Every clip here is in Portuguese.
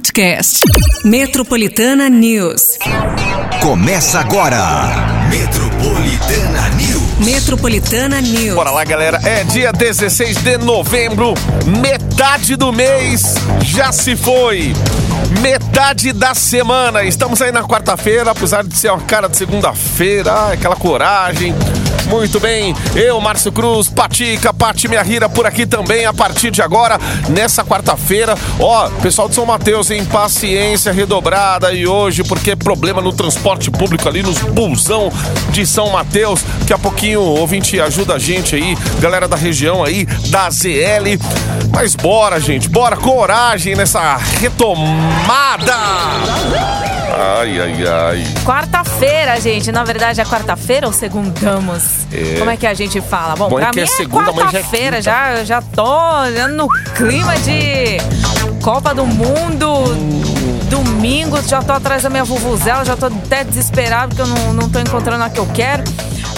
podcast. Metropolitana News. Começa agora. Metropolitana News. Metropolitana News. Bora lá, galera. É dia 16 de novembro. Metade do mês já se foi. Metade da semana. Estamos aí na quarta-feira, apesar de ser uma cara de segunda-feira. Aquela coragem. Muito bem, eu, Márcio Cruz, Patica, Pati Minha Rira por aqui também a partir de agora, nessa quarta-feira. Ó, pessoal de São Mateus, em paciência redobrada e hoje, porque problema no transporte público ali nos busão de São Mateus. Daqui a pouquinho ouvinte ajuda a gente aí, galera da região aí, da ZL. Mas bora, gente, bora, coragem nessa retomada! Ai, ai, ai. Quarta-feira, gente. Na verdade, é quarta-feira ou segundamos? É. Como é que a gente fala? Bom, Bom, é pra que mim é é segunda, já é quarta-feira. Já, eu já tô já no clima de Copa do Mundo. Domingo, já tô atrás da minha vuvuzela, já tô até desesperado porque eu não, não tô encontrando a que eu quero.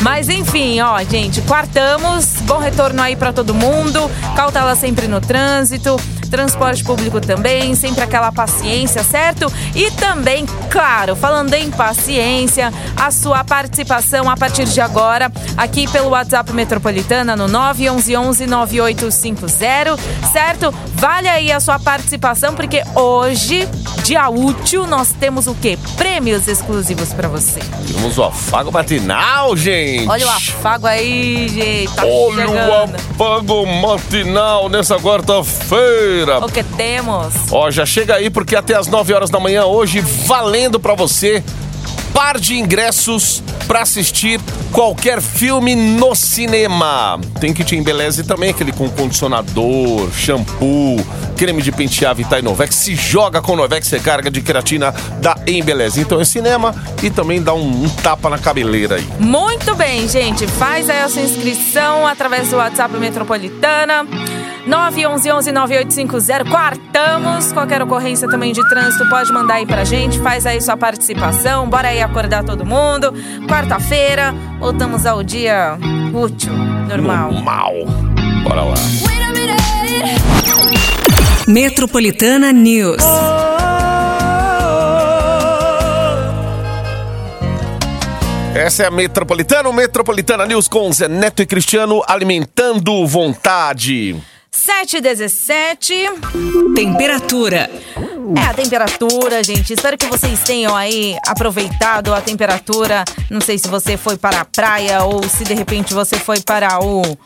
Mas enfim, ó, gente, quartamos. Bom retorno aí pra todo mundo. Cautela sempre no trânsito. Transporte público também, sempre aquela paciência, certo? E também, claro, falando em paciência, a sua participação a partir de agora, aqui pelo WhatsApp Metropolitana no 911-9850, certo? Vale aí a sua participação, porque hoje, dia útil, nós temos o quê? Prêmios exclusivos pra você. Temos o afago matinal, gente. Olha o afago aí, gente. Tá Olha o chegando. afago matinal nessa quarta-feira. O que temos? Ó, já chega aí porque até as 9 horas da manhã hoje, valendo pra você par de ingressos pra assistir qualquer filme no cinema. Tem que te embeleze também, aquele com condicionador, shampoo, creme de pentear Vita Novex. Se joga com Novex, recarga de queratina da Embeleze. Então é cinema e também dá um, um tapa na cabeleira aí. Muito bem, gente. Faz aí a sua inscrição através do WhatsApp Metropolitana. 911-9850. Quartamos. Qualquer ocorrência também de trânsito pode mandar aí pra gente. Faz aí sua participação. Bora aí acordar todo mundo. Quarta-feira, voltamos ao dia útil, normal. Normal. Bora lá. Metropolitana News. Essa é a Metropolitana, Metropolitana News com Zé Neto e Cristiano alimentando vontade. 7h17. Temperatura. É a temperatura, gente. Espero que vocês tenham aí aproveitado a temperatura. Não sei se você foi para a praia ou se de repente você foi para o, o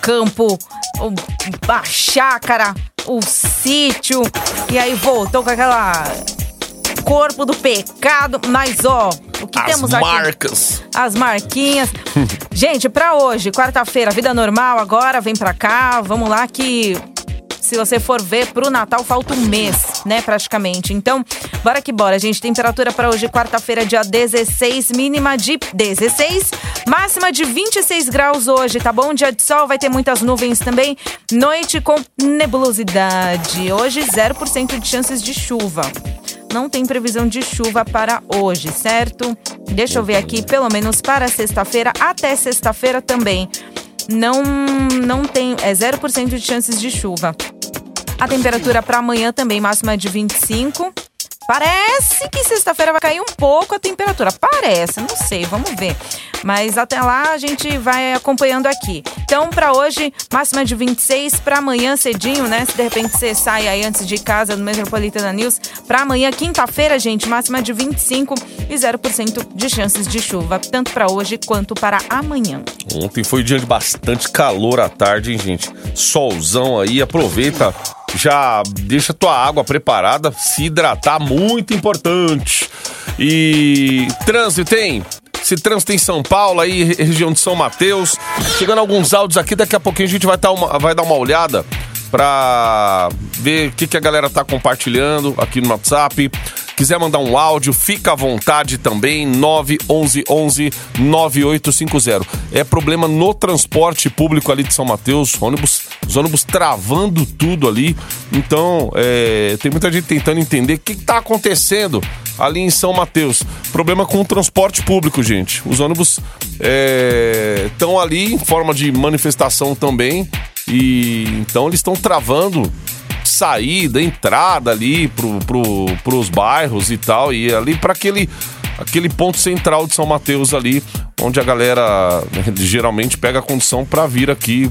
campo, o, a chácara, o sítio. E aí voltou com aquela corpo do pecado. Mas ó, o que As temos aqui? marcas. As marquinhas. Gente, pra hoje, quarta-feira, vida normal agora, vem pra cá. Vamos lá que se você for ver pro Natal falta um mês, né, praticamente. Então, bora que bora, gente. Temperatura pra hoje, quarta-feira, dia 16, mínima de 16, máxima de 26 graus hoje, tá bom? Dia de sol, vai ter muitas nuvens também. Noite com nebulosidade. Hoje 0% de chances de chuva não tem previsão de chuva para hoje, certo? Deixa eu ver aqui, pelo menos para sexta-feira, até sexta-feira também. Não, não tem, é 0% de chances de chuva. A temperatura para amanhã também, máxima de 25. Parece que sexta-feira vai cair um pouco a temperatura. Parece, não sei, vamos ver. Mas até lá a gente vai acompanhando aqui. Então, para hoje, máxima de 26. Para amanhã cedinho, né? Se de repente você sai aí antes de casa no Metropolitana News. Para amanhã, quinta-feira, gente, máxima de 25 e 0% de chances de chuva. Tanto para hoje quanto para amanhã. Ontem foi dia de bastante calor à tarde, hein, gente? Solzão aí, aproveita. Já deixa tua água preparada, se hidratar, muito importante. E trânsito tem? Esse trânsito em São Paulo, aí, re- região de São Mateus. Chegando alguns áudios aqui, daqui a pouquinho a gente vai, tá uma- vai dar uma olhada pra ver o que, que a galera tá compartilhando aqui no WhatsApp. Quiser mandar um áudio, fica à vontade também, 911 9850. É problema no transporte público ali de São Mateus, ônibus, os ônibus travando tudo ali. Então, é, tem muita gente tentando entender o que, que tá acontecendo ali em São Mateus. Problema com o transporte público, gente. Os ônibus estão ali em forma de manifestação também. E então eles estão travando saída, entrada ali pro, pro, pros bairros e tal, e ali para aquele aquele ponto central de São Mateus ali, onde a galera né, geralmente pega a condição para vir aqui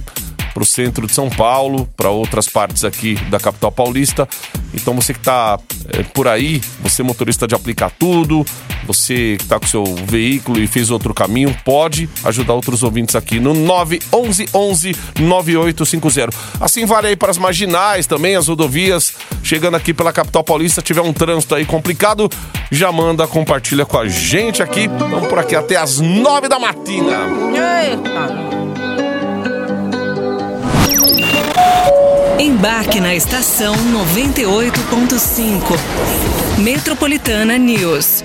para o centro de São Paulo, para outras partes aqui da capital paulista. Então você que está é, por aí, você motorista de aplicar tudo, você que está com seu veículo e fez outro caminho, pode ajudar outros ouvintes aqui no 911 9850. Assim vale aí para as marginais também, as rodovias, chegando aqui pela capital paulista, tiver um trânsito aí complicado, já manda, compartilha com a gente aqui. Vamos por aqui até as 9 da matina. Eita. Embarque na estação 98.5. Metropolitana News.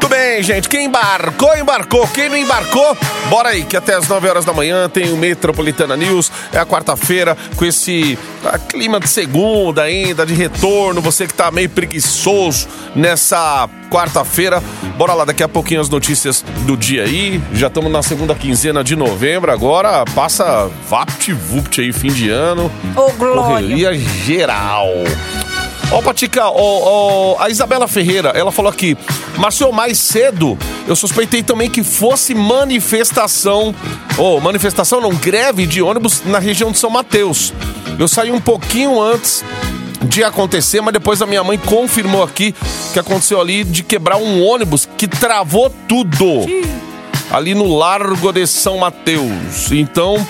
Muito bem, gente. Quem embarcou, embarcou. Quem não embarcou, bora aí, que até as 9 horas da manhã tem o Metropolitana News. É a quarta-feira com esse ah, clima de segunda ainda, de retorno. Você que tá meio preguiçoso nessa quarta-feira. Bora lá, daqui a pouquinho as notícias do dia aí. Já estamos na segunda quinzena de novembro. Agora passa vapt-vupt aí, fim de ano. Ô, Glória. Correria geral. Ó, Patica, ó, ó, a Isabela Ferreira, ela falou aqui, Marcelo, mais cedo, eu suspeitei também que fosse manifestação, ou manifestação não, greve de ônibus na região de São Mateus. Eu saí um pouquinho antes de acontecer, mas depois a minha mãe confirmou aqui que aconteceu ali de quebrar um ônibus que travou tudo. Ali no Largo de São Mateus. Então,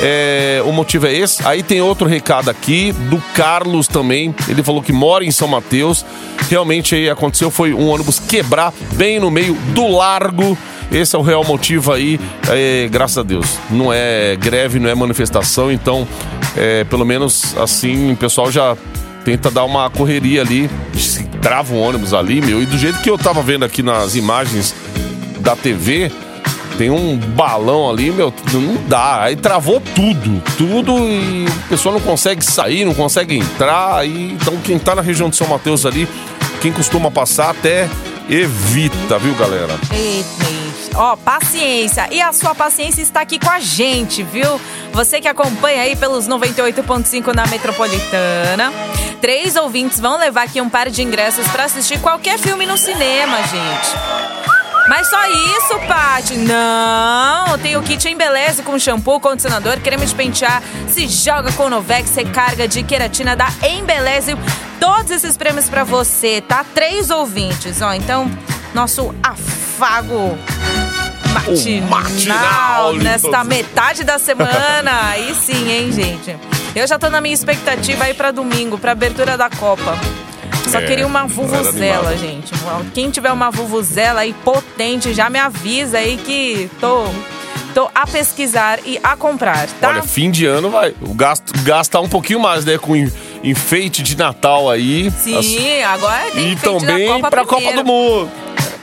é, o motivo é esse. Aí tem outro recado aqui do Carlos também. Ele falou que mora em São Mateus. Realmente aí aconteceu foi um ônibus quebrar bem no meio do largo. Esse é o real motivo aí, é, graças a Deus. Não é greve, não é manifestação, então, é, pelo menos assim, o pessoal já tenta dar uma correria ali, trava um ônibus ali, meu. E do jeito que eu tava vendo aqui nas imagens da TV, tem um balão ali, meu, não dá. Aí travou tudo, tudo e o pessoal não consegue sair, não consegue entrar. Aí, então quem tá na região de São Mateus ali, quem costuma passar até evita, viu, galera? Ó, paciência. E a sua paciência está aqui com a gente, viu? Você que acompanha aí pelos 98.5 na Metropolitana. Três ouvintes vão levar aqui um par de ingressos para assistir qualquer filme no cinema, gente. Mas só isso, Paty? Não! Tem o kit Embeleze com shampoo, condicionador, creme de pentear, se joga com Novex, recarga de queratina da Embeleze. Todos esses prêmios pra você, tá? Três ouvintes, ó. Então, nosso afago matinal, matinal nesta metade da semana. Aí sim, hein, gente? Eu já tô na minha expectativa aí pra domingo, pra abertura da Copa. Só É, queria uma vuvuzela, gente. Quem tiver uma vuvuzela aí potente, já me avisa aí que tô, tô a pesquisar e a comprar, tá? Olha, fim de ano vai o gasto, gastar um pouquinho mais, né? Com en- enfeite de Natal aí. Sim, As- agora tem E enfeite da também Copa pra Copa primeiro. do Mundo.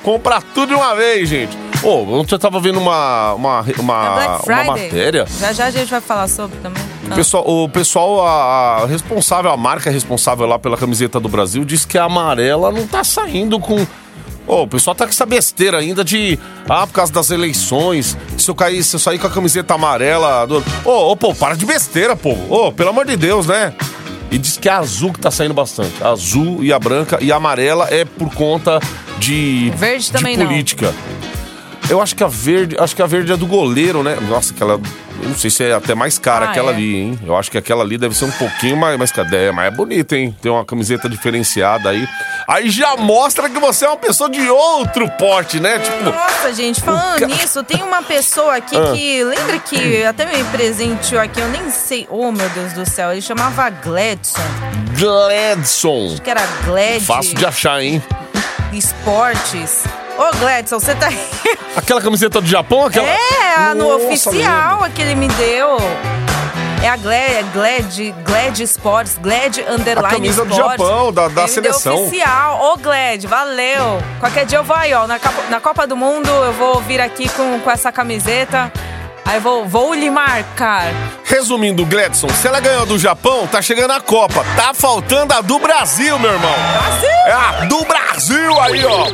Comprar tudo de uma vez, gente. Ô, ontem eu tava vendo uma, uma, É uma, Black uma matéria. Já já a gente vai falar sobre também. O pessoal, o pessoal a, a responsável, a marca responsável lá pela camiseta do Brasil, disse que a amarela não tá saindo com. Ô, o pessoal tá com essa besteira ainda de. Ah, por causa das eleições. Se eu cair, se eu sair com a camiseta amarela. Do... Ô, ô, pô, para de besteira, pô. Ô, pelo amor de Deus, né? E diz que é a azul que tá saindo bastante. A azul e a branca. E a amarela é por conta de. Verde de também não. Eu acho que a verde, acho que a verde é do goleiro, né? Nossa, aquela, eu não sei se é até mais cara Ah, aquela é? ali, hein? Eu acho que aquela ali deve ser um pouquinho mais, mais cara. É, mas é bonita, hein? Tem uma camiseta diferenciada aí. Aí já mostra que você é uma pessoa de outro porte, né? Tipo, Nossa, gente, falando ca- nisso, tem uma pessoa aqui Ah. que. Lembra que até me presenteou aqui, eu nem sei. Oh, meu Deus do céu, ele chamava Gladson. Gladson. Acho que era Glad Fácil de achar, hein? Esportes. Ô, Gladson, você tá aí? Aquela camiseta do Japão, aquela. É, a no Nossa, oficial que ele me deu. É a Glad, Glad, Glad Sports, Glad Underline A camisa do Sports. Japão, da- da Ele seleção. oficial. Ô, Glad, valeu. Qualquer dia eu vou aí, ó. Na, Copa- na Copa do Mundo eu vou vir aqui com, com essa camiseta. Aí vou, vou lhe marcar. Resumindo, Gladson, se ela ganhou do Japão, tá chegando a Copa. Tá faltando a do Brasil, meu irmão. Brasil! É a do Brasil aí, ó.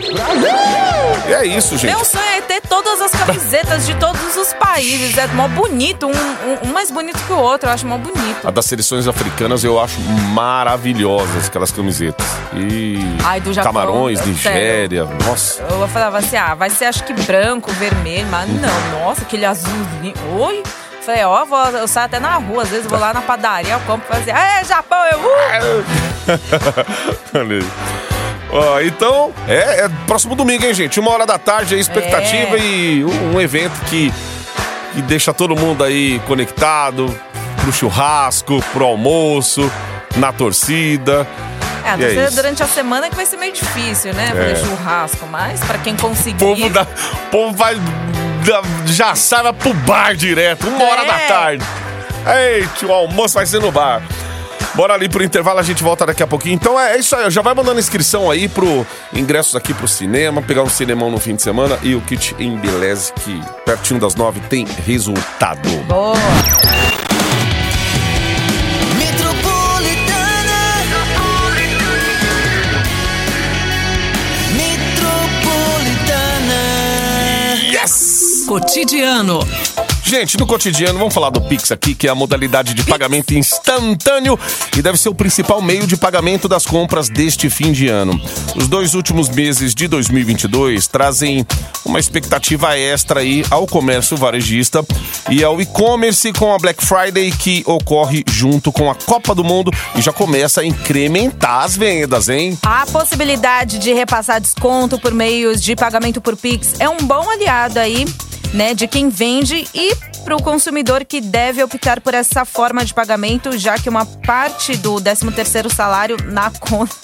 E é isso, gente. Meu sonho é ter todas as camisetas de todos os países. É mó bonito, um, um, um mais bonito que o outro, eu acho mó bonito. A das seleções africanas eu acho maravilhosas aquelas camisetas. E Ai, do Japão, Camarões, sério. Nigéria, nossa. Eu falava assim, ah, vai ser acho que branco, vermelho, mas não, nossa, aquele azulzinho. Oi! Falei, ó, vou, eu saio até na rua, às vezes vou lá na padaria, eu compro e assim, é, Japão, eu. Uh! Ó, então, é, é próximo domingo, hein, gente? Uma hora da tarde, a expectativa É. e um, um evento que, que deixa todo mundo aí conectado pro churrasco, pro almoço, na torcida. É, é isso. durante a semana que vai ser meio difícil, né? Fazer É. churrasco, mas pra quem conseguir. O povo, da, o povo vai. Da- já sai vai pro bar direto, uma hora É. da tarde. Eita, o almoço vai ser no bar. Bora ali pro intervalo, a gente volta daqui a pouquinho. Então é, é isso aí, já vai mandando inscrição aí pro ingressos aqui pro cinema, pegar um cinemão no fim de semana e o kit em Beleze, que pertinho das nove tem resultado. Boa. Cotidiano. Gente, no cotidiano, vamos falar do Pix aqui, que é a modalidade de pagamento instantâneo e deve ser o principal meio de pagamento das compras deste fim de ano. Os dois últimos meses de 2022 trazem uma expectativa extra aí ao comércio varejista e ao e-commerce com a Black Friday que ocorre junto com a Copa do Mundo e já começa a incrementar as vendas, hein? A possibilidade de repassar desconto por meios de pagamento por Pix é um bom aliado aí, né, de quem vende e para o consumidor que deve optar por essa forma de pagamento, já que uma parte do 13º salário na conta.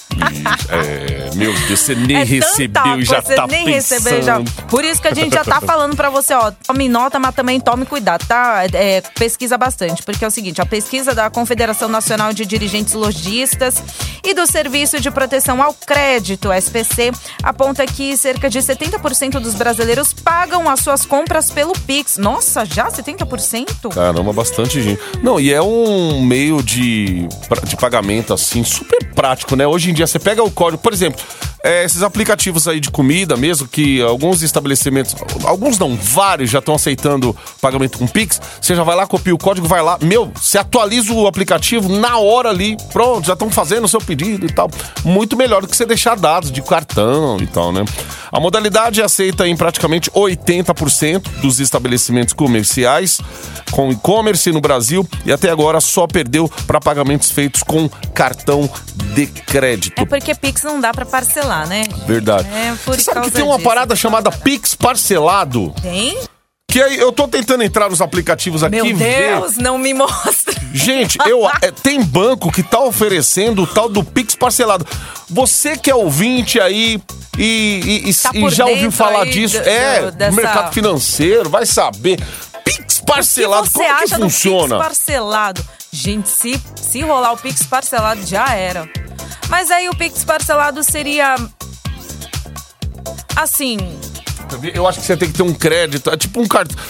É, meu Deus, você nem É recebeu e já coisa, tá nem pensando. recebeu já. Por isso que a gente já tá falando pra você, ó, tome nota, mas também tome cuidado, tá? É, pesquisa bastante, porque é o seguinte, a pesquisa da Confederação Nacional de Dirigentes Logistas e do Serviço de Proteção ao Crédito, SPC, aponta que cerca de 70% dos brasileiros pagam as suas compras pelo Pix. Nossa, já 70%? Caramba, bastante gente. Não, e é um meio de, de pagamento, assim, super prático, né? Hoje em dia, você pega o código, por exemplo, é, esses aplicativos aí de comida mesmo, que alguns estabelecimentos, alguns não, vários já estão aceitando pagamento com Pix. Você já vai lá, copia o código, vai lá. Meu, você atualiza o aplicativo na hora ali, pronto, já estão fazendo o seu pedido e tal. Muito melhor do que você deixar dados de cartão e tal, né? A modalidade é aceita em praticamente 80% dos estabelecimentos comerciais com e-commerce no Brasil e até agora só perdeu para pagamentos feitos com cartão de crédito. É porque Pix não dá pra parcelar, né? Verdade. É, por sabe causa que tem uma disso. parada chamada Pix parcelado? Tem? Que aí eu tô tentando entrar nos aplicativos aqui Meu e ver. Deus, não me mostra. Gente, eu, é, tem banco que tá oferecendo o tal do Pix parcelado. Você que é ouvinte aí e, e- e- Tá e por já ouviu dentro falar aí disso, do- é, do- dessa- mercado financeiro, vai saber. Pix parcelado, o que você como que acha funciona? do Pix parcelado? Gente, se, se rolar o Pix parcelado, já era. Mas aí o Pix parcelado seria. Assim. Eu acho que você tem que ter um crédito, é tipo um cartão.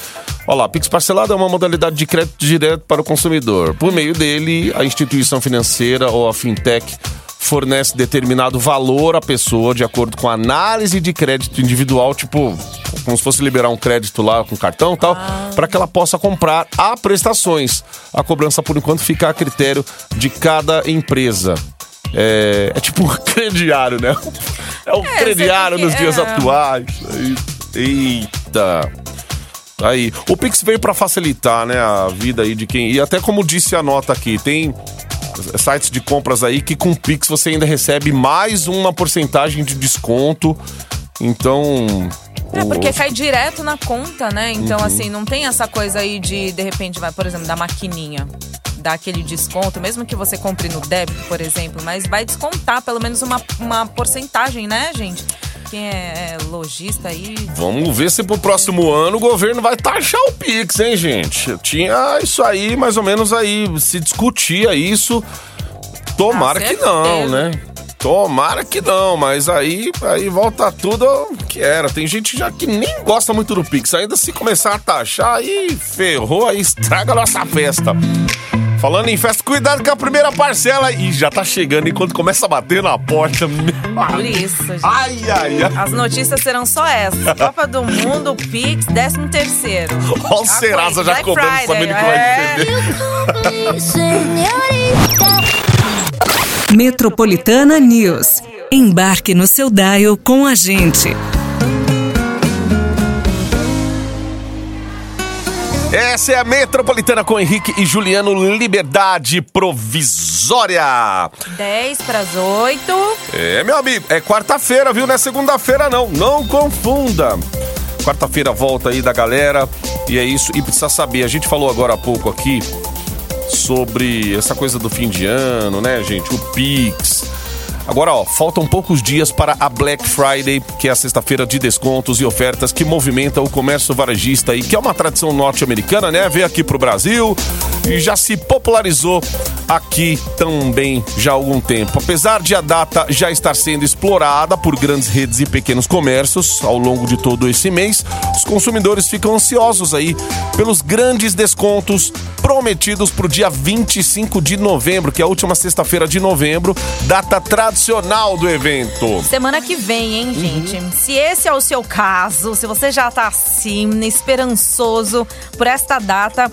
Olha lá, Pix parcelado é uma modalidade de crédito direto para o consumidor. Por meio dele, a instituição financeira ou a fintech fornece determinado valor à pessoa de acordo com a análise de crédito individual, tipo, como se fosse liberar um crédito lá com cartão e tal, para que ela possa comprar a prestações. A cobrança, por enquanto, fica a critério de cada empresa. É, é tipo um crediário, né? É um É, crediário nos dias é. atuais. Eita. Aí, o Pix veio pra facilitar, né, a vida aí de quem. E até como disse a nota aqui, tem sites de compras aí que com Pix você ainda recebe mais uma porcentagem de desconto. Então. É o- porque cai direto na conta, né? Então, Uhum. assim, não tem essa coisa aí de, de repente, vai, por exemplo, da maquininha. Dar aquele desconto, mesmo que você compre no débito, por exemplo, mas vai descontar pelo menos uma, uma porcentagem, né, gente? Quem é, é lojista aí. Vamos ver se pro próximo ano o governo vai taxar o Pix, hein, gente? Tinha isso aí, mais ou menos aí, se discutia isso. Tomara Com que não, né? Tomara que não, mas aí, aí volta tudo que era. Tem gente já que nem gosta muito do Pix. Ainda se começar a taxar, aí ferrou, aí estraga a nossa festa. Falando em festa, cuidado com a primeira parcela. E já tá chegando enquanto começa a bater na porta. Por isso, gente. Ai, ai, ai. As notícias serão só essas. Copa do Mundo, Pix, 13 terceiro. Olha o Serasa já cobrando, sabendo que vai é. receber. Metropolitana News. Embarque no seu dial com a gente. Essa é a Metropolitana com Henrique e Juliano Liberdade Provisória. 10 para as 8. É, meu amigo, é quarta-feira, viu? Não é segunda-feira, não. Não confunda. Quarta-feira volta aí da galera. E é isso. E precisa saber, a gente falou agora há pouco aqui sobre essa coisa do fim de ano, né, gente? O Pix. Agora, ó, faltam poucos dias para a Black Friday, que é a sexta-feira de descontos e ofertas que movimenta o comércio varejista e que é uma tradição norte-americana, né? Veio aqui pro Brasil e já se popularizou aqui também já há algum tempo. Apesar de a data já estar sendo explorada por grandes redes e pequenos comércios ao longo de todo esse mês, os consumidores ficam ansiosos aí pelos grandes descontos prometidos para o dia 25 de novembro, que é a última sexta-feira de novembro, data tradicional do evento. Semana que vem, hein, gente? Se esse é o seu caso, se você já tá assim, esperançoso por esta data.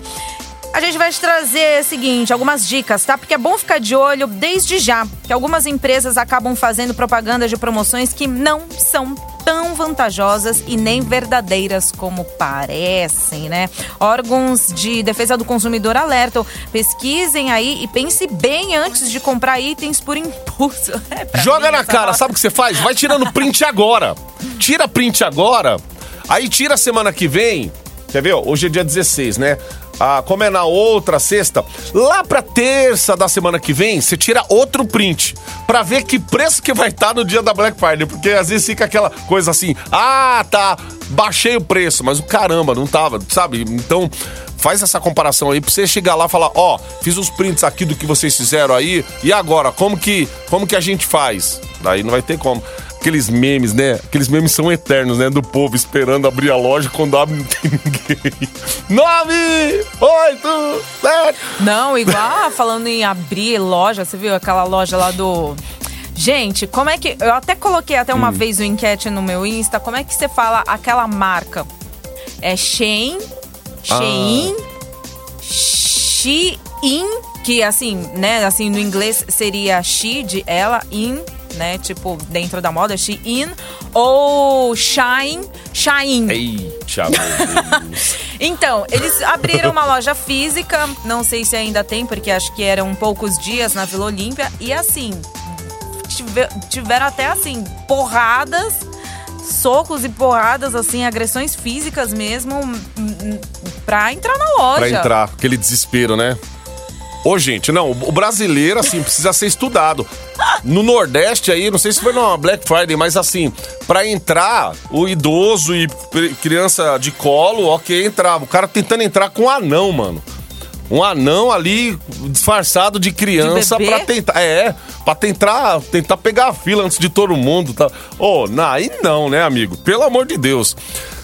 A gente vai te trazer o seguinte, algumas dicas, tá? Porque é bom ficar de olho desde já, que algumas empresas acabam fazendo propaganda de promoções que não são tão vantajosas e nem verdadeiras como parecem, né? Órgãos de defesa do consumidor alertam, pesquisem aí e pense bem antes de comprar itens por impulso. É, Joga mim, na cara, sabe o que você faz? Vai tirando print agora. Tira print agora, aí tira semana que vem. Quer ver? Hoje é dia 16, né? Ah, como é na outra sexta, lá pra terça da semana que vem, você tira outro print pra ver que preço que vai estar no dia da Black Friday, porque às vezes fica aquela coisa assim: "Ah, tá, baixei o preço", mas o caramba, não tava, sabe? Então, faz essa comparação aí pra você chegar lá e falar: "Ó, fiz os prints aqui do que vocês fizeram aí, e agora, como que, como que a gente faz?" Daí não vai ter como aqueles memes, né? Aqueles memes são eternos, né? Do povo esperando abrir a loja quando abre não tem ninguém. Nove, oito, sete. Não, igual falando em abrir loja, você viu aquela loja lá do. Gente, como é que. Eu até coloquei até uma vez o enquete no meu Insta. Como é que você fala aquela marca? É Shein, Shein, Shein, que assim, né? Assim, no inglês seria she de ela, in, né? Tipo, dentro da moda, Shein. Ou Shine, Shine. Eita. Então, eles abriram uma loja física, não sei se ainda tem, porque acho que eram poucos dias na Vila Olímpia. E assim, tive- tiveram até assim, porradas, socos e porradas, assim, agressões físicas mesmo, hum, hum, pra entrar na loja. pra entrar, aquele desespero, né? Ô, gente, não, o brasileiro, assim, precisa ser estudado. No Nordeste aí, não sei se foi numa Black Friday, mas assim, pra entrar, o idoso e criança de colo, ok, entrava. O cara tentando entrar com um anão, mano. Um anão ali disfarçado de criança De pra tentar. É, pra tentar, tentar pegar a fila antes de todo mundo. Tá? Ô, na- aí não, né, amigo? Pelo amor de Deus.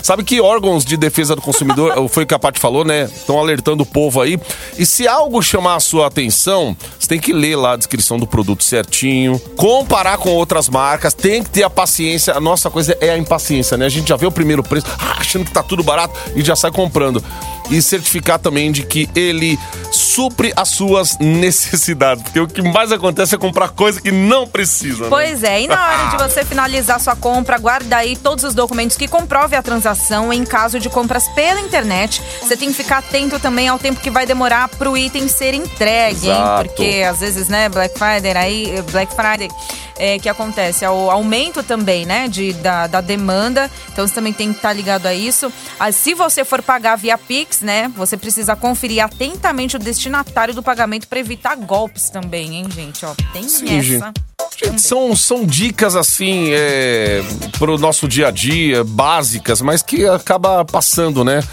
Sabe que órgãos de defesa do consumidor, foi o que a Paty falou, né? Estão alertando o povo aí. E se algo chamar a sua atenção, você tem que ler lá a descrição do produto certinho, comparar com outras marcas, tem que ter a paciência. A nossa coisa é a impaciência, né? A gente já vê o primeiro preço, ah, achando que tá tudo barato e já sai comprando. E certificar também de que ele supre as suas necessidades. Porque o que mais acontece é comprar coisa que não precisa. né? Pois é, e na hora de você finalizar sua compra, guarda aí todos os documentos que comprovem a transação em caso de compras pela internet. Você tem que ficar atento também ao tempo que vai demorar pro item ser entregue, hein? Porque às vezes, né, Black Friday aí, Black Friday, é, que acontece? É o aumento também, né, de, da, da demanda. Então você também tem que estar ligado a isso. Ah, se você for pagar via Pix, né, você precisa conferir atentamente o destinatário do pagamento para evitar golpes também, hein, gente? Ó, tem Sim, essa. gente. Gente, são, são dicas assim é, pro nosso dia a dia, básicas, mas que acaba passando, né?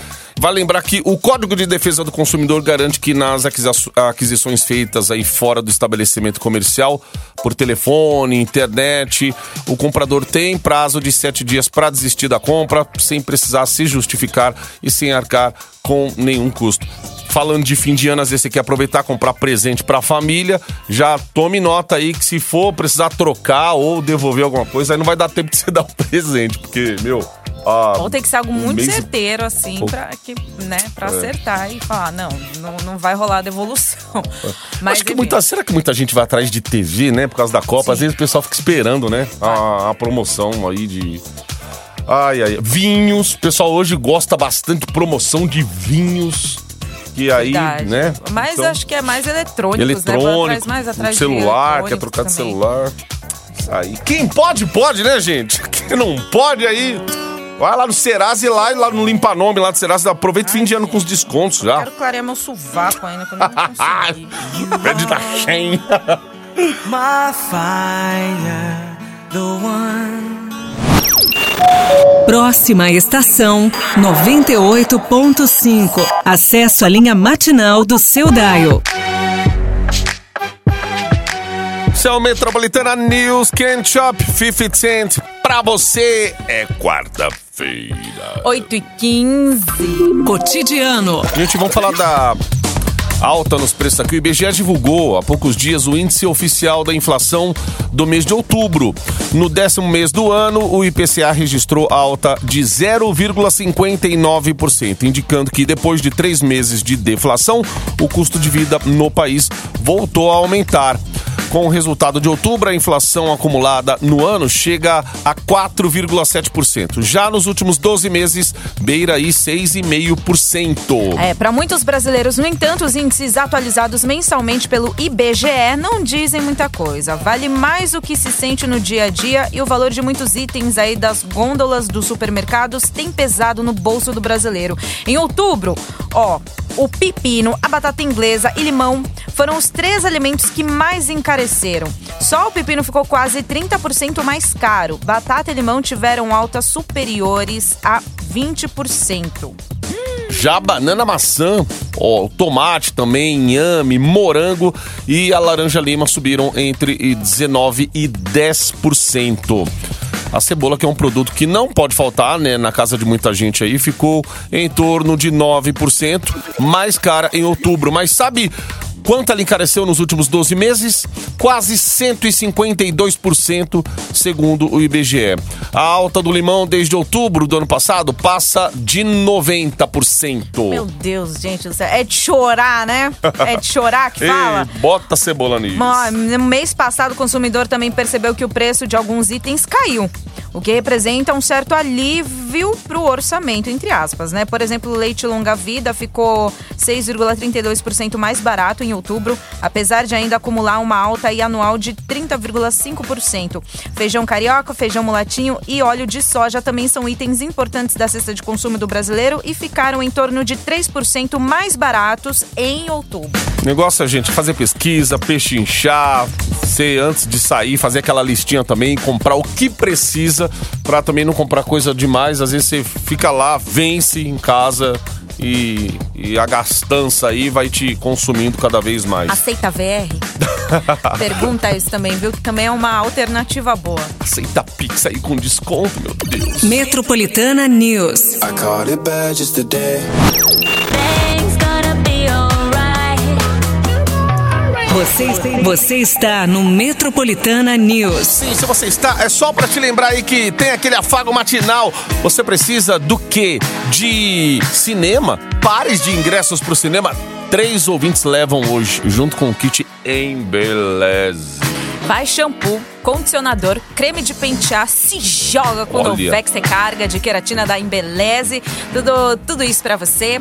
Vai lembrar que o Código de Defesa do Consumidor garante que nas aquisições feitas aí fora do estabelecimento comercial, por telefone, internet, o comprador tem prazo de sete dias para desistir da compra, sem precisar se justificar e sem arcar com nenhum custo. Falando de fim de ano, às vezes você quer aproveitar, comprar presente para a família, já tome nota aí que se for precisar trocar ou devolver alguma coisa, aí não vai dar tempo de você dar o um presente, porque, meu, ah, Ou tem que ser algo muito mês... certeiro, assim, Ou... pra, que, né, pra é. acertar e falar, não, não, não vai rolar a devolução. É. Mas, Acho que muita, será que muita gente vai atrás de TV, né? Por causa da Copa? Sim. Às vezes o pessoal fica esperando, né? A, a promoção aí de. Ai, ai. Vinhos. O pessoal hoje gosta bastante de promoção de vinhos. Que aí, Verdade. né? Mas então, acho que é mais eletrônico, eletrônico, né? mais atrás celular, quer trocar de celular. Isso aí. Quem pode, pode, né, gente? Quem não pode aí. Vai lá no Serasa e lá, lá no Limpa Nome, lá do Serasa. Aproveita o fim de ano com os descontos já. Eu quero clarear meu sovaco ainda, que eu não consegui. Pede da Shen. My fire, the one. Próxima estação 98.5. Acesso à linha matinal do seu Dial. Céu Metropolitana News Can Shop 50 Cent. Pra você é quarta-feira feira 8 e 15 Cotidiano. Gente, vamos falar da alta nos preços aqui. O IBGE divulgou há poucos dias o índice oficial da inflação do mês de outubro. No décimo mês do ano, o IPCA registrou alta de 0,59%, indicando que depois de três meses de deflação, o custo de vida no país voltou a aumentar. Com o resultado de outubro, a inflação acumulada no ano chega a 4,7%. Já nos últimos 12 meses, beira aí 6,5%. É, para muitos brasileiros, no entanto, os índices atualizados mensalmente pelo IBGE não dizem muita coisa. Vale mais o que se sente no dia a dia e o valor de muitos itens aí das gôndolas dos supermercados tem pesado no bolso do brasileiro. Em outubro, ó, o pepino, a batata inglesa e limão foram os três alimentos que mais encareceram. Só o pepino ficou quase 30% mais caro. Batata e limão tiveram altas superiores a 20%. Já banana maçã, ó, tomate também, inhame, morango e a laranja lima subiram entre 19 e 10%. A cebola, que é um produto que não pode faltar, né, na casa de muita gente aí, ficou em torno de 9%, mais cara em outubro. Mas sabe Quanto ela encareceu nos últimos 12 meses? Quase 152%, segundo o IBGE. A alta do limão desde outubro do ano passado passa de 90%. Meu Deus, gente É de chorar, né? É de chorar que fala. Ei, bota cebola nisso. No mês passado, o consumidor também percebeu que o preço de alguns itens caiu o que representa um certo alívio para o orçamento, entre aspas, né? Por exemplo, o leite longa-vida ficou 6,32% mais barato em outubro, apesar de ainda acumular uma alta anual de 30,5%. Feijão carioca, feijão mulatinho e óleo de soja também são itens importantes da cesta de consumo do brasileiro e ficaram em torno de 3% mais baratos em outubro. Negócio é, gente, fazer pesquisa, pechinchar, ser antes de sair, fazer aquela listinha também, comprar o que precisa pra também não comprar coisa demais. Às vezes você fica lá, vence em casa e, e a gastança aí vai te consumindo cada vez mais. Aceita VR? Pergunta isso também, viu? Que também é uma alternativa boa. Aceita Pix aí com desconto, meu Deus. Metropolitana News. I caught it bad just today. Você, você está no Metropolitana News. Sim, se você está, é só para te lembrar aí que tem aquele afago matinal. Você precisa do quê? De cinema? Pares de ingressos pro cinema? Três ouvintes levam hoje, junto com o kit Embeleze. Vai shampoo, condicionador, creme de pentear, se joga com o Vex Recarga de queratina da Embeleze. Tudo, tudo isso para você.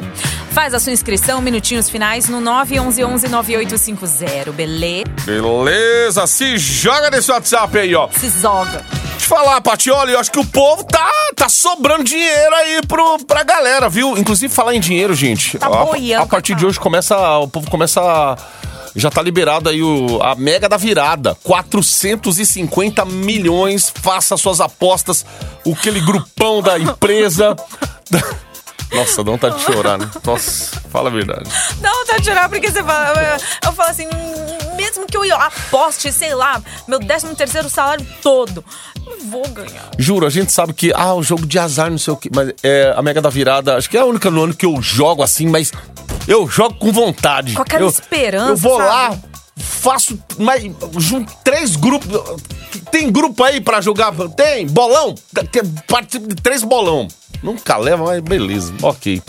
Faz a sua inscrição, minutinhos finais no 911-9850, beleza? Beleza, se joga nesse WhatsApp aí, ó. Se joga. Te falar, Patioli, eu acho que o povo tá, tá sobrando dinheiro aí pro, pra galera, viu? Inclusive, falar em dinheiro, gente. Tá a, boiando, a partir de hoje começa, o povo começa a já tá liberado aí o, a mega da virada. 450 milhões. Faça suas apostas. O aquele grupão da empresa. Nossa, não tá de chorar, né? Nossa, fala a verdade. Não, tá de chorar porque você fala. Eu, eu falo assim, mesmo que eu aposte, sei lá, meu 13 terceiro salário todo, não vou ganhar. Juro, a gente sabe que, ah, o jogo de azar, não sei o quê. Mas é, a Mega da Virada, acho que é a única no ano que eu jogo assim, mas eu jogo com vontade. Com aquela eu, esperança, Eu vou sabe? lá, faço mais, junto três grupos. Tem grupo aí pra jogar? Tem, bolão? Participo de três bolão. Nunca leva, mas beleza, ok.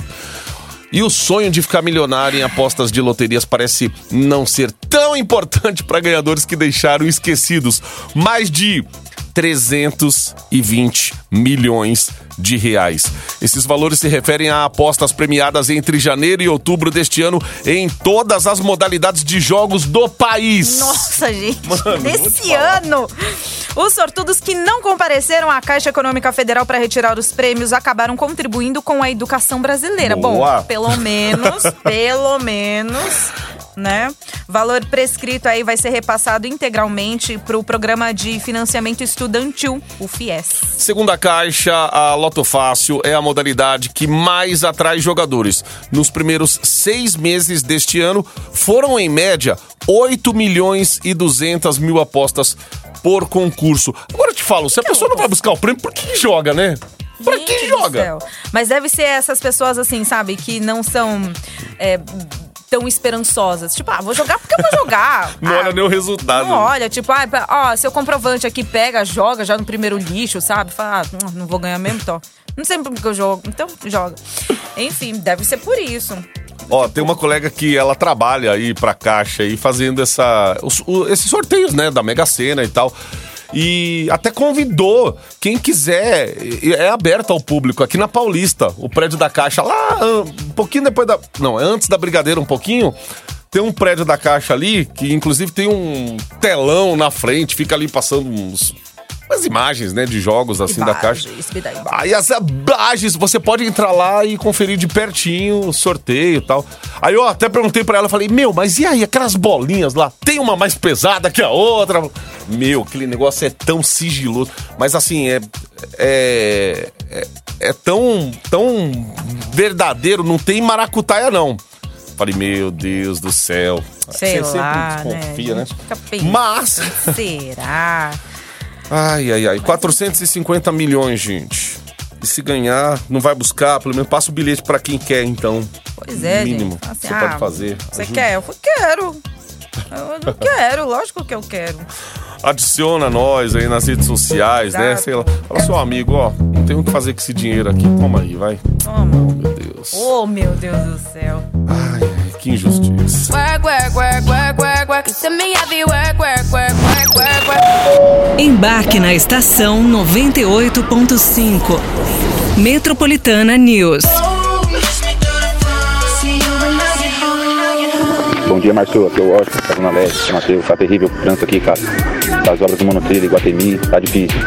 E o sonho de ficar milionário em apostas de loterias parece não ser tão importante para ganhadores que deixaram esquecidos. Mais de 320 milhões de reais. Esses valores se referem a apostas premiadas entre janeiro e outubro deste ano em todas as modalidades de jogos do país. Nossa, gente, Mano, ano. Os sortudos que não compareceram à Caixa Econômica Federal para retirar os prêmios acabaram contribuindo com a educação brasileira. Boa. Bom, pelo menos, pelo menos, né? Valor prescrito aí vai ser repassado integralmente para o programa de financiamento estudantil, o FIES. Segundo a Caixa, a Loto Fácil é a modalidade que mais atrai jogadores. Nos primeiros seis meses deste ano, foram em média 8 milhões e 200 mil apostas por concurso. Agora eu te falo, se a pessoa não vai buscar o prêmio, por que, joga, né? Pra Gente que joga? Mas deve ser essas pessoas assim, sabe, que não são é, tão esperançosas. Tipo, ah, vou jogar porque eu vou jogar. Não Ah, olha nem o resultado. Não olha, tipo, ah, ó, seu comprovante aqui pega, joga já no primeiro lixo, sabe? Fala, ah, não vou ganhar mesmo, então. Não sei por que eu jogo, então joga. Enfim, deve ser por isso. Ó, tem uma colega que ela trabalha aí pra Caixa aí fazendo essa, os- esses sorteios, né, da Mega Sena e tal. E até convidou quem quiser, é aberto ao público aqui na Paulista, o prédio da Caixa lá, um pouquinho depois da, não, é antes da Brigadeira um pouquinho. Tem um prédio da Caixa ali que inclusive tem um telão na frente, fica ali passando uns umas imagens, né, de jogos assim da Caixa. Aí as imagens, você pode entrar lá e conferir de pertinho o sorteio e tal. Aí eu até perguntei pra ela, falei, meu, mas e aí, aquelas bolinhas lá, tem uma mais pesada que a outra? Meu, aquele negócio é tão sigiloso. Mas assim, é. É, é, é tão, tão verdadeiro, não tem maracutaia, não. Falei, meu Deus do céu. Sei Você lá, sempre desconfia, né? né? Mas. Será? Ai, ai, ai. 450 milhões, gente. E se ganhar, não vai buscar, pelo menos passa o bilhete pra quem quer, então. Pois é, Mínimo. gente. Assim, Você ah, pode fazer. Você Ajude. quer? Eu quero. Eu não quero, lógico que eu quero. Adiciona nós aí nas redes sociais, né? Exato. Sei lá. Fala, seu amigo, ó, não tem o que fazer com esse dinheiro aqui. Toma aí, vai. Toma. Meu Deus. Oh, meu Deus do céu. Ai, que injustiça. Work, work, work, work, work, work. Me heavy work, work, work, work, work, work. Embarque na estação 98.5. Metropolitana News. Bom dia, Marcio. Aqui é o Washington, tá Zona Leste, Matheus. Tá terrível o trânsito aqui, cara. Das obras do monotrilho, Iguatemi, tá difícil.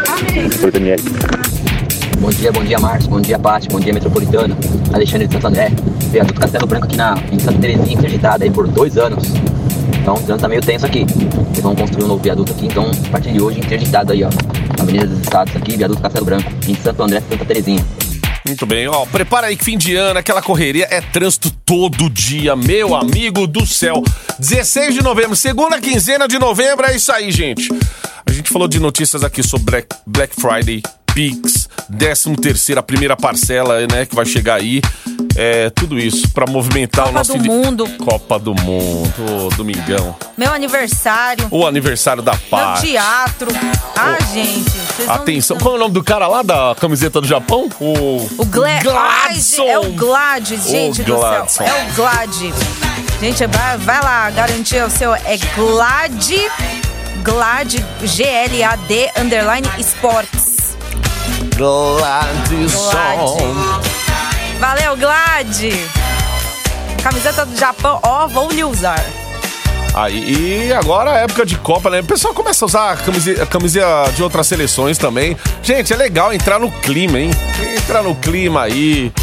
Por Daniel. Bom dia, bom dia, Marcos. Bom dia, Paty. Bom dia, Metropolitana. Alexandre de Santo André. Viaduto Castelo Branco aqui na, em Santa Terezinha, interditado aí por dois anos. Então, o trânsito tá meio tenso aqui. Eles vão construir um novo viaduto aqui, então, a partir de hoje, interditado aí, ó. Avenida dos Estados aqui, Viaduto Castelo Branco, em Santo André, Santa Terezinha. Muito bem, ó, prepara aí que fim de ano, aquela correria é trânsito todo dia, meu amigo do céu. 16 de novembro, segunda quinzena de novembro, é isso aí, gente. A gente falou de notícias aqui sobre Black, Black Friday, Pix, 13 terceira, primeira parcela, né, que vai chegar aí. É, tudo isso pra movimentar o Copa nosso... do fim de- Mundo. Copa do Mundo, domingão. Meu aniversário. O aniversário da Meu paz. teatro. Ah, gente. Atenção, qual é o nome do cara lá da camiseta do Japão? O, O Gla Ai, Gladson. gente, é o Glad, gente do Gladson. céu. É o Glad. Gente, vai, vai lá garantir o seu. É Glad. Glad, G-L-A-D, underline, esportes. Gladson. Valeu, Glad. Camiseta do Japão, ó, vou lhe usar. Aí, e agora a época de Copa, né? O pessoal começa a usar a a camiseta de outras seleções também. Gente, é legal entrar no clima, hein? Entrar no clima aí.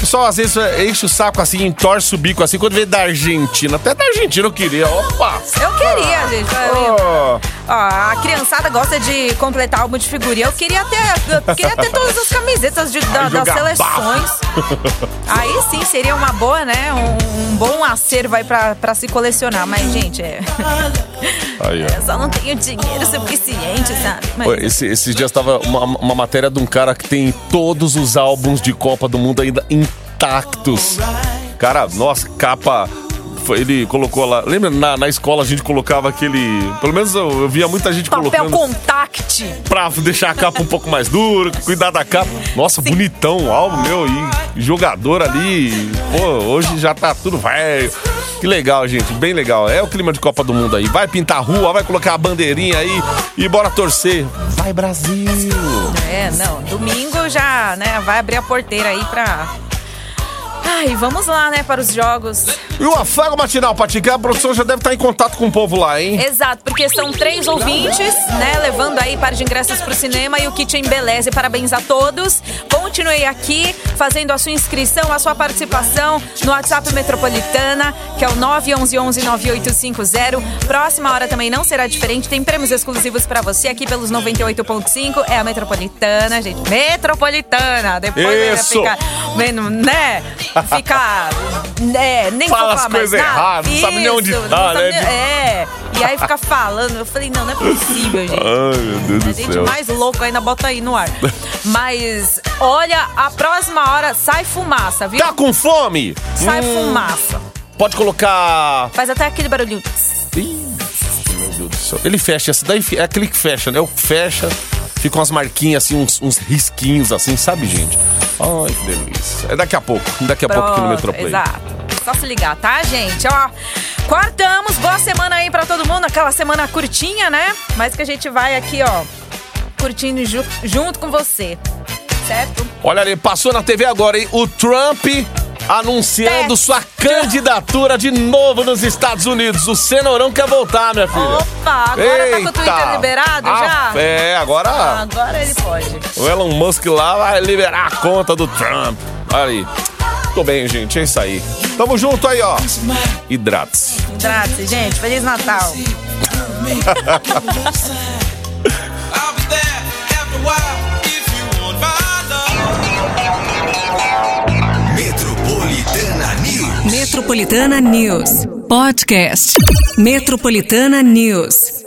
Pessoal às vezes é, enche o saco assim, torce o bico assim, quando vem da Argentina. Até da Argentina eu queria. Opa! Eu queria, gente. Eu- Oh, Ó, a criançada gosta de completar álbum de figurinha. Eu queria ter, eu queria ter todas as camisetas de- da- das seleções. Aí sim seria uma boa, né? Um, um bom acervo aí pra, pra se colecionar. Mas, gente, é, aí, ó. eu só não tenho dinheiro suficiente, sabe? Mas, Pô, Esse, esses dias tava uma, uma matéria de um cara que tem todos os álbuns de Copa do Mundo ainda intactos. Cara, nossa, capa. Ele colocou lá. Lembra na, na escola a gente colocava aquele. Pelo menos eu, eu via muita gente papel colocando. contact. Pra deixar a capa um pouco mais dura, cuidar da capa. Nossa, bonitão o álbum, meu. E jogador ali. Pô, hoje já tá tudo velho. Que legal, gente. Bem legal. É o clima de Copa do Mundo aí. Vai pintar a rua, vai colocar a bandeirinha aí e bora torcer. Vai, Brasil! É, não. Domingo já, né? Vai abrir a porteira aí pra. Ai, vamos lá, né, para os jogos. E o Afago Matinal, Patica, a produção já deve estar em contato com o povo lá, hein? Exato, porque são três ouvintes, né, levando aí par de ingressos pro cinema e o kit embeleze. Parabéns a todos. Continue aqui fazendo a sua inscrição, a sua participação no WhatsApp Metropolitana, que é o 911-9850. Próxima hora também não será diferente. Tem prêmios exclusivos pra você aqui pelos 98.5. É a Metropolitana, gente. Metropolitana. Depois Isso. ficar, vendo, né? Ficar, né? Nem Fala as coisas erradas, não sabe nem onde tá, né? É. E aí fica falando. Eu falei, não, não é possível, gente. Ai, meu Deus A do gente céu. mais louco ainda bota aí no ar. Mas, olha, a próxima hora sai fumaça, viu? Tá com fome? Sai Hum, fumaça. Pode colocar. Faz até aquele barulhinho. Ih, meu Deus do céu. Ele fecha, esse daí é aquele que fecha, né? O fecha, ficam umas marquinhas assim, uns, uns risquinhos assim, sabe, gente? Ai, que delícia. É daqui a pouco, daqui a pouco aqui no Pronto, Metroplay. Exato. Só se ligar, tá, gente? Ó, quartamos. Boa semana aí pra todo mundo. Aquela semana curtinha, né? Mas que a gente vai aqui, ó, curtindo ju- junto com você. Certo? Olha ali, passou na TV agora, hein? O Trump anunciando sua candidatura de novo nos Estados Unidos. O Cenourão quer voltar, minha filha. Opa, agora tá com o Twitter liberado Ah, já? É, agora Agora ele pode. o Elon Musk lá vai liberar a conta do Trump. Olha aí. Tô bem, gente, é isso aí. Tamo junto aí, ó. Hidrates. Hidrate, gente. Feliz Natal. Metropolitana News. Podcast. Metropolitana News.